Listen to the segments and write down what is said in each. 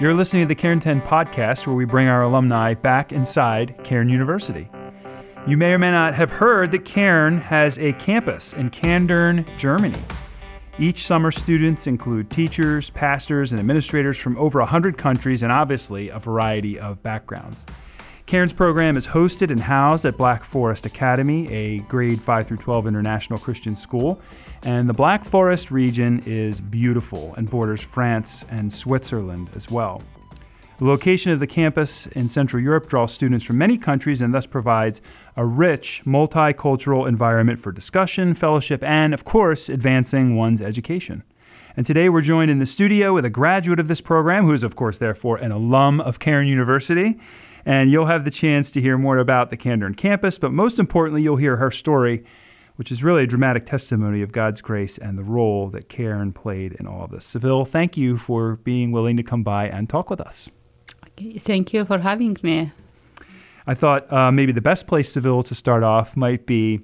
You're listening to the Cairn 10 podcast, where we bring our alumni back inside Cairn University. You may or may not have heard that Cairn has a campus in Kandern, Germany. Each summer, students include teachers, pastors, and administrators from over 100 countries and obviously a variety of backgrounds. Cairn's program is hosted and housed at Black Forest Academy, a grade 5 through 12 international Christian school. And the Black Forest region is beautiful and borders France and Switzerland as well. The location of the campus in Central Europe draws students from many countries and thus provides a rich, multicultural environment for discussion, fellowship, and, of course, advancing one's education. And today we're joined in the studio with a graduate of this program, who is, of course, therefore an alum of Cairn University. And you'll have the chance to hear more about the Kandern campus, but most importantly, you'll hear her story, which is really a dramatic testimony of God's grace and the role that Cairn played in all of this. Seville, thank you for being willing to come by and talk with us. Thank you for having me. I thought uh, maybe the best place, Seville, to start off might be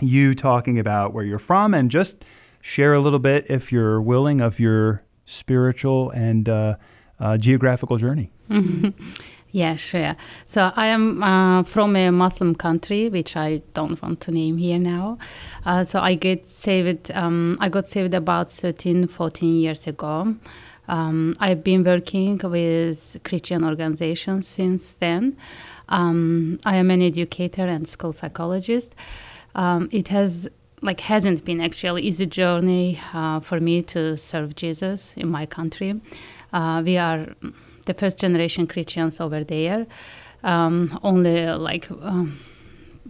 you talking about where you're from and just share a little bit, if you're willing, of your spiritual and uh, uh, geographical journey. yeah, sure. So I am uh, from a Muslim country, which I don't want to name here now. Uh, so I get saved. Um, I got saved about 13, 14 years ago. Um, I've been working with Christian organizations since then. Um, I am an educator and school psychologist. Um, it has like hasn't been actually easy journey uh, for me to serve Jesus in my country. Uh, we are the first generation Christians over there. Um, only like um,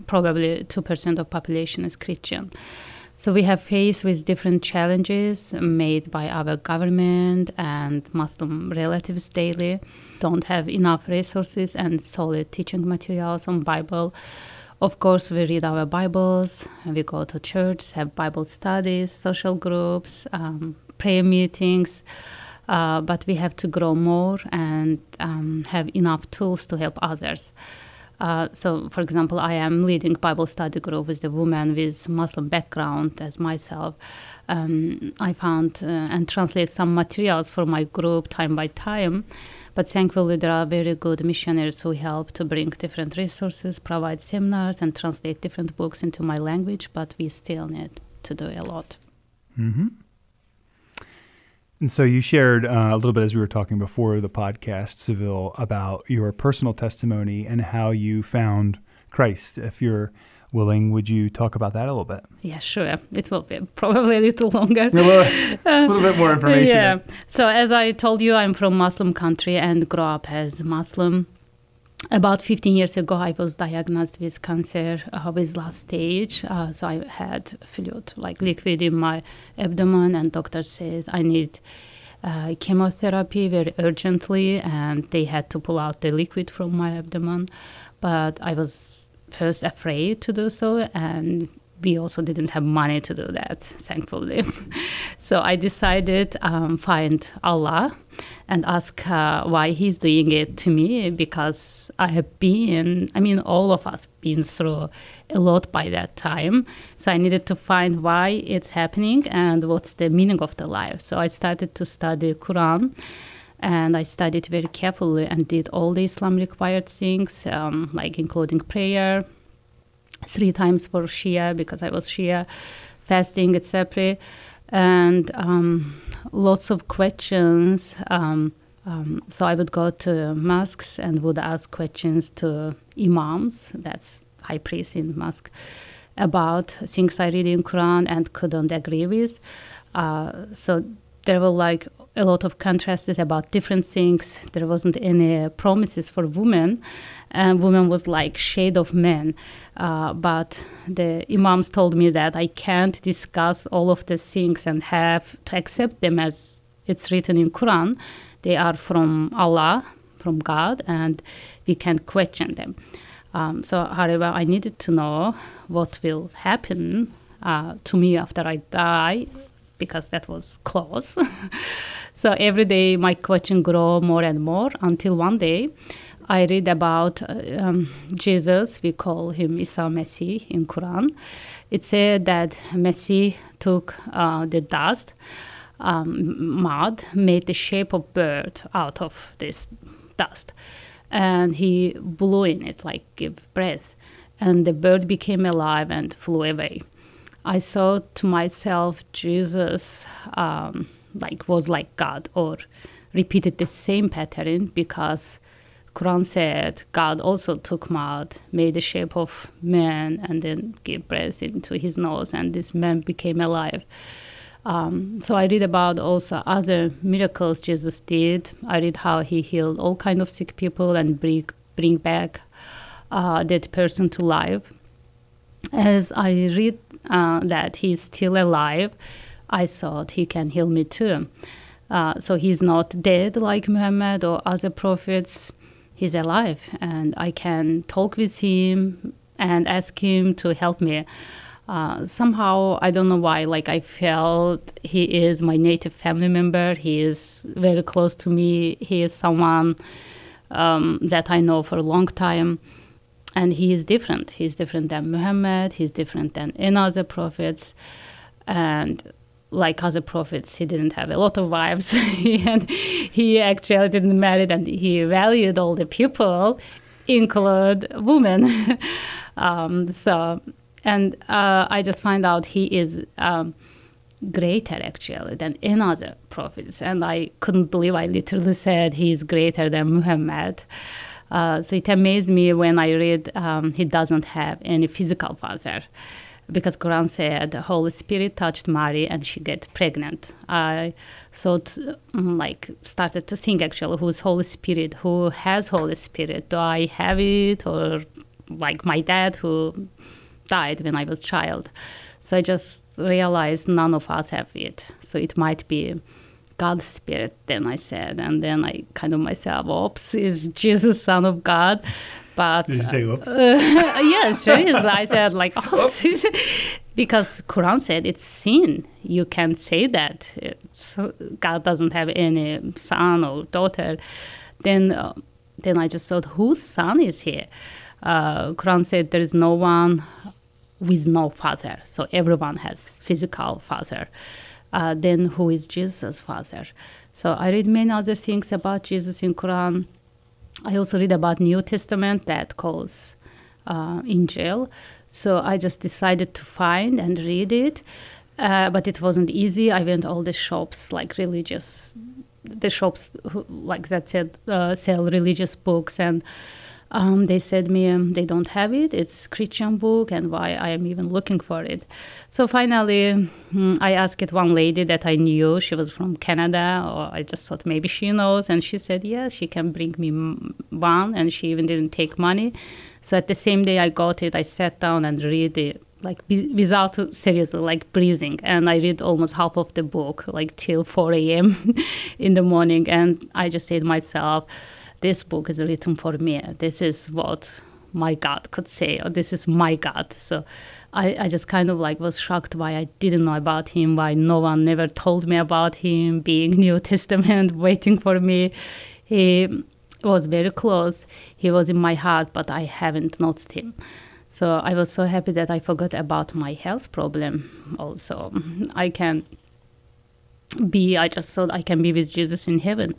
probably two percent of population is Christian. So we have faced with different challenges made by our government and Muslim relatives daily. Don't have enough resources and solid teaching materials on Bible. Of course, we read our Bibles, we go to church, have Bible studies, social groups, um, prayer meetings. Uh, but we have to grow more and um, have enough tools to help others. Uh, so, for example, I am leading Bible study group with the woman with Muslim background as myself. Um, I found uh, and translate some materials for my group time by time. But thankfully, there are very good missionaries who help to bring different resources, provide seminars, and translate different books into my language. But we still need to do a lot. Mm-hmm. And so you shared uh, a little bit as we were talking before the podcast, Seville, about your personal testimony and how you found Christ. If you're willing, would you talk about that a little bit? Yeah, sure. It will be probably a little longer. A little, a little bit more information. Yeah. So as I told you, I'm from Muslim country and grew up as Muslim about 15 years ago, I was diagnosed with cancer uh, with last stage. Uh, so I had fluid, like liquid in my abdomen, and doctor said I need uh, chemotherapy very urgently, and they had to pull out the liquid from my abdomen. But I was first afraid to do so, and we also didn't have money to do that, thankfully. so I decided um, find Allah and ask uh, why He's doing it to me because I have been, I mean, all of us been through a lot by that time. So I needed to find why it's happening and what's the meaning of the life. So I started to study Quran and I studied very carefully and did all the Islam required things, um, like including prayer, three times for Shia because I was Shia, fasting, etc. And um, lots of questions. Um, um, so I would go to mosques and would ask questions to imams, that's high priest in mosque, about things I read in Quran and couldn't agree with. Uh, so there were like a lot of contrasts about different things. There wasn't any promises for women, and women was like shade of men. Uh, but the imams told me that I can't discuss all of the things and have to accept them as it's written in Quran. They are from Allah, from God, and we can't question them. Um, so, however, I needed to know what will happen uh, to me after I die because that was close. so every day my question grew more and more until one day I read about uh, um, Jesus. We call him Isa Masih in Quran. It said that Masih took uh, the dust um, mud, made the shape of bird out of this dust, and he blew in it like give breath, and the bird became alive and flew away. I thought to myself, Jesus, um, like was like God, or repeated the same pattern because Quran said God also took mud, made the shape of man, and then gave breath into his nose, and this man became alive. Um, so I read about also other miracles Jesus did. I read how he healed all kind of sick people and bring bring back uh, that person to life. As I read uh, that he's still alive, I thought he can heal me too. Uh, so he's not dead like Muhammad or other prophets he's alive and I can talk with him and ask him to help me. Uh, somehow, I don't know why, like I felt he is my native family member. He is very close to me. He is someone um, that I know for a long time. And he is different. He's different than Muhammad. He's different than any other prophets. And like other prophets, he didn't have a lot of wives, and he actually didn't marry, and he valued all the people, include women. um, so, and uh, I just find out he is um, greater actually than any other prophets, and I couldn't believe I literally said he is greater than Muhammad. Uh, so it amazed me when I read um, he doesn't have any physical father because Quran said the Holy Spirit touched Mary and she get pregnant. I thought, mm, like, started to think actually, who's Holy Spirit? Who has Holy Spirit? Do I have it, or like my dad who died when I was child? So I just realized none of us have it. So it might be God's Spirit. Then I said, and then I kind of myself, oops, is Jesus Son of God? But did you say oops? Uh, yes, seriously, I said like oops, because Quran said it's sin. You can't say that. So God doesn't have any son or daughter. Then, uh, then I just thought, whose son is he? Uh, Quran said there is no one with no father. So everyone has physical father. Uh, then who is Jesus' father? So I read many other things about Jesus in Quran I also read about New Testament that calls uh, Injil. So I just decided to find and read it, uh, but it wasn't easy. I went all the shops, like religious, the shops who, like that said uh, sell religious books and um, they said me um, they don't have it. It's Christian book, and why I am even looking for it. So finally, mm, I asked one lady that I knew. She was from Canada, or I just thought maybe she knows, and she said yeah, she can bring me one, and she even didn't take money. So at the same day I got it, I sat down and read it like without seriously like breathing and i read almost half of the book like till 4 a.m in the morning and i just said myself this book is written for me. This is what my God could say, or this is my God. So I, I just kind of like was shocked why I didn't know about him, why no one never told me about him, being New Testament, waiting for me. He was very close. He was in my heart, but I haven't noticed him. So I was so happy that I forgot about my health problem also. I can be, I just thought I can be with Jesus in heaven.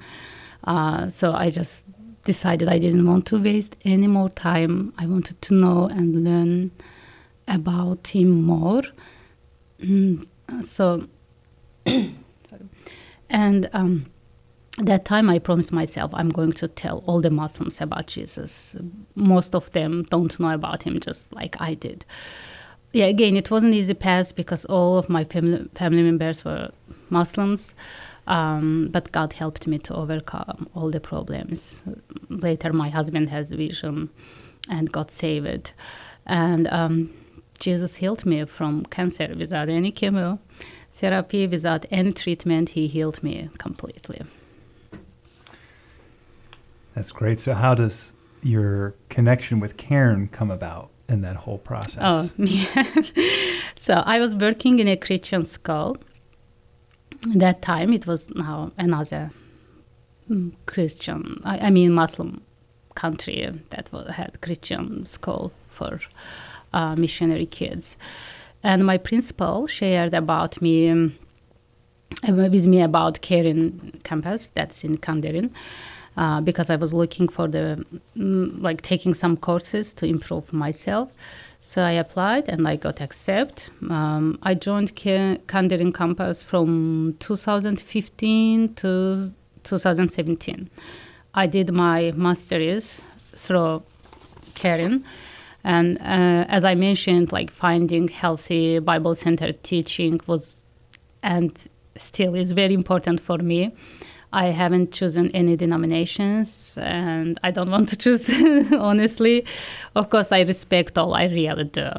Uh, so I just decided I didn't want to waste any more time. I wanted to know and learn about him more. Mm, so, and um, that time I promised myself I'm going to tell all the Muslims about Jesus. Most of them don't know about him, just like I did. Yeah, again, it wasn't easy path because all of my family family members were Muslims. Um, but God helped me to overcome all the problems. Later, my husband has vision and got saved. And um, Jesus healed me from cancer without any chemo therapy, without any treatment. He healed me completely. That's great. So, how does your connection with Cairn come about in that whole process? Oh, yeah. so, I was working in a Christian school that time it was now another mm, Christian, I, I mean Muslim country that was, had Christian school for uh, missionary kids. And my principal shared about me um, with me about Cairn campus that's in Kanderin. Uh, because I was looking for the mm, like taking some courses to improve myself. So I applied and I got accepted. Um, I joined K- campus from 2015 to 2017. I did my master's through Cairn. And uh, as I mentioned, like finding healthy Bible-centered teaching was, and still is very important for me. I haven't chosen any denominations and I don't want to choose, honestly. Of course, I respect all, I really do.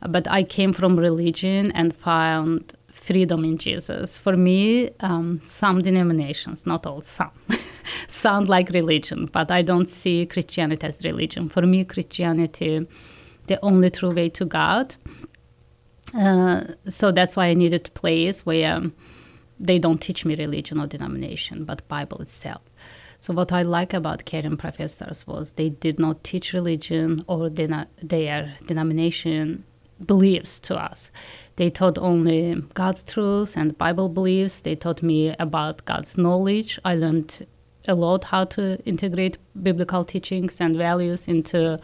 But I came from religion and found freedom in Jesus. For me, um, some denominations, not all, some, sound like religion, but I don't see Christianity as religion. For me, Christianity, the only true way to God. Uh, so that's why I needed a place where. Um, they don't teach me religion or denomination, but Bible itself. So what I like about Cairn professors was they did not teach religion or their denomination beliefs to us. They taught only God's truth and Bible beliefs. They taught me about God's knowledge. I learned a lot how to integrate biblical teachings and values into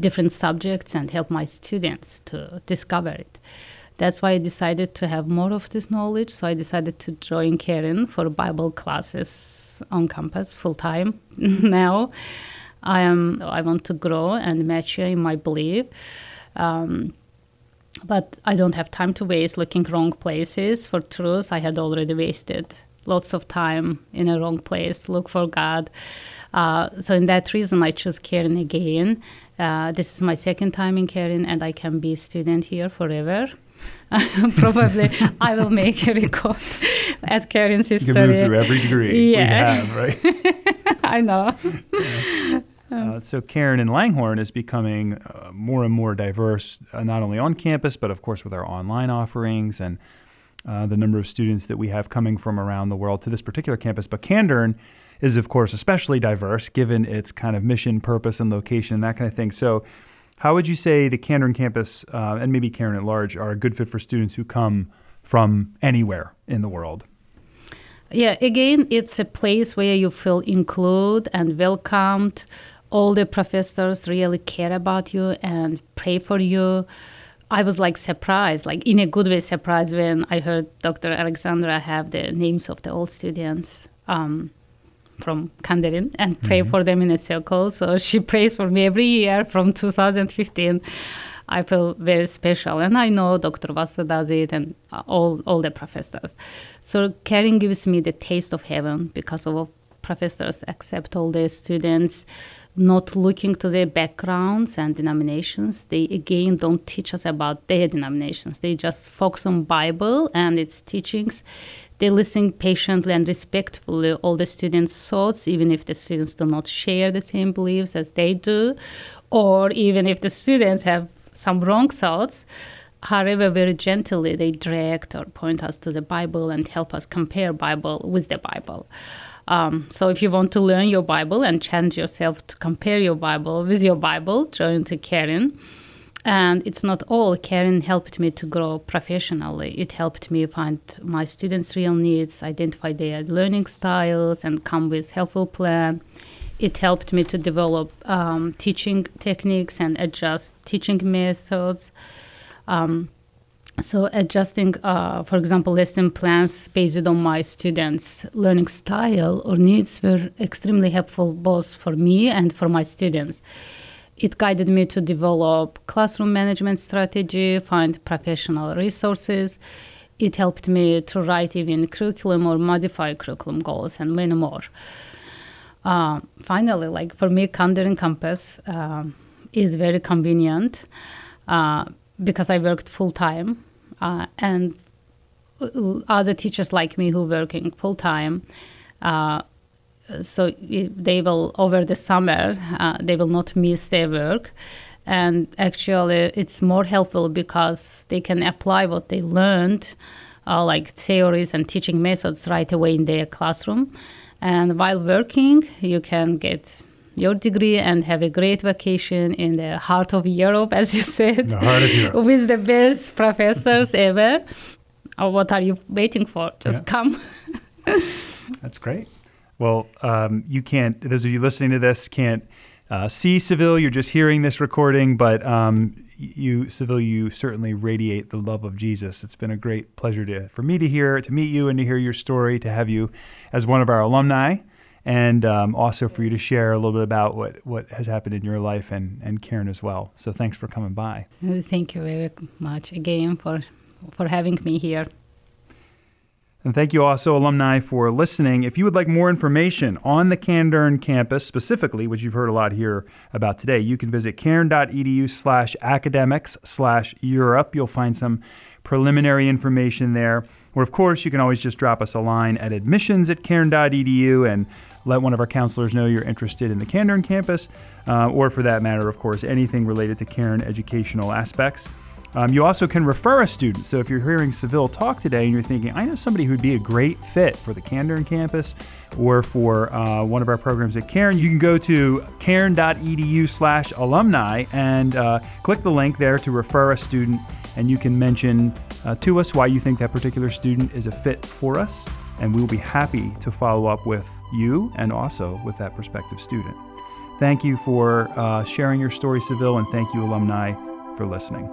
different subjects and help my students to discover it. That's why I decided to have more of this knowledge. So I decided to join Cairn for Bible classes on campus full time. now I am I want to grow and mature in my belief. Um, but I don't have time to waste looking wrong places for truth. I had already wasted lots of time in a wrong place. To look for God. Uh, so in that reason, I chose Cairn again. Uh, this is my second time in Cairn, and I can be a student here forever. probably I will make a record at Cairn's history. You can move through every degree yeah. we have, right? I know. Yeah. Uh, so Cairn and Langhorne is becoming uh, more and more diverse, uh, not only on campus, but of course with our online offerings and uh, the number of students that we have coming from around the world to this particular campus. But Kandern is, of course, especially diverse given its kind of mission, purpose, and location, and that kind of thing. So how would you say the Kandern campus uh, and maybe Cairn at large are a good fit for students who come from anywhere in the world? Yeah, again, it's a place where you feel included and welcomed. All the professors really care about you and pray for you. I was like surprised, like in a good way surprised when I heard Dr. Alexandra have the names of the old students. Um, from Kanderin and pray mm-hmm. for them in a circle. So she prays for me every year from 2015. I feel very special, and I know Dr. Vasu does it, and all all the professors. So Cairn gives me the taste of heaven because of professors accept all the students not looking to their backgrounds and denominations. They again don't teach us about their denominations. They just focus on Bible and its teachings. They listen patiently and respectfully all the students' thoughts, even if the students do not share the same beliefs as they do, or even if the students have some wrong thoughts. However, very gently they direct or point us to the Bible and help us compare Bible with the Bible. Um, so if you want to learn your Bible and challenge yourself to compare your Bible with your Bible, join to Cairn. And it's not all. Cairn helped me to grow professionally. It helped me find my students' real needs, identify their learning styles, and come with helpful plan. It helped me to develop um, teaching techniques and adjust teaching methods. Um, so adjusting, uh, for example, lesson plans based on my students' learning style or needs were extremely helpful both for me and for my students. It guided me to develop classroom management strategy, find professional resources. It helped me to write even curriculum or modify curriculum goals and many more. Uh, finally, like for me, Kanderin campus uh, is very convenient uh, because I worked full time uh, and other teachers like me who working full time uh, so they will over the summer uh, they will not miss their work and actually it's more helpful because they can apply what they learned uh, like theories and teaching methods right away in their classroom and while working you can get your degree and have a great vacation in the heart of Europe, as you said, the heart of Europe. with the best professors ever. oh, what are you waiting for? Just Yeah. come. That's great. Well, um, you can't, those of you listening to this can't uh, see Seville. You're just hearing this recording, but um, you, Seville, you certainly radiate the love of Jesus. It's been a great pleasure to, for me to hear, to meet you and to hear your story, to have you as one of our alumni, and um, also for you to share a little bit about what, what has happened in your life and, and Cairn as well. So thanks for coming by. Thank you very much again for for having me here. And thank you also, alumni, for listening. If you would like more information on the Kandern campus specifically, which you've heard a lot here about today, you can visit cairn.edu slash academics slash Europe. You'll find some preliminary information there. Or, of course, you can always just drop us a line at admissions at cairn.edu and let one of our counselors know you're interested in the Kandern campus, uh, or for that matter, of course, anything related to Cairn educational aspects. Um, you also can refer a student. So if you're hearing Seville talk today and you're thinking, I know somebody who'd be a great fit for the Cairn campus or for uh, one of our programs at Cairn, you can go to cairn.edu slash alumni and uh, click the link there to refer a student. And you can mention uh, to us why you think that particular student is a fit for us. And we will be happy to follow up with you and also with that prospective student. Thank you for uh, sharing your story, Seville, and thank you, alumni, for listening.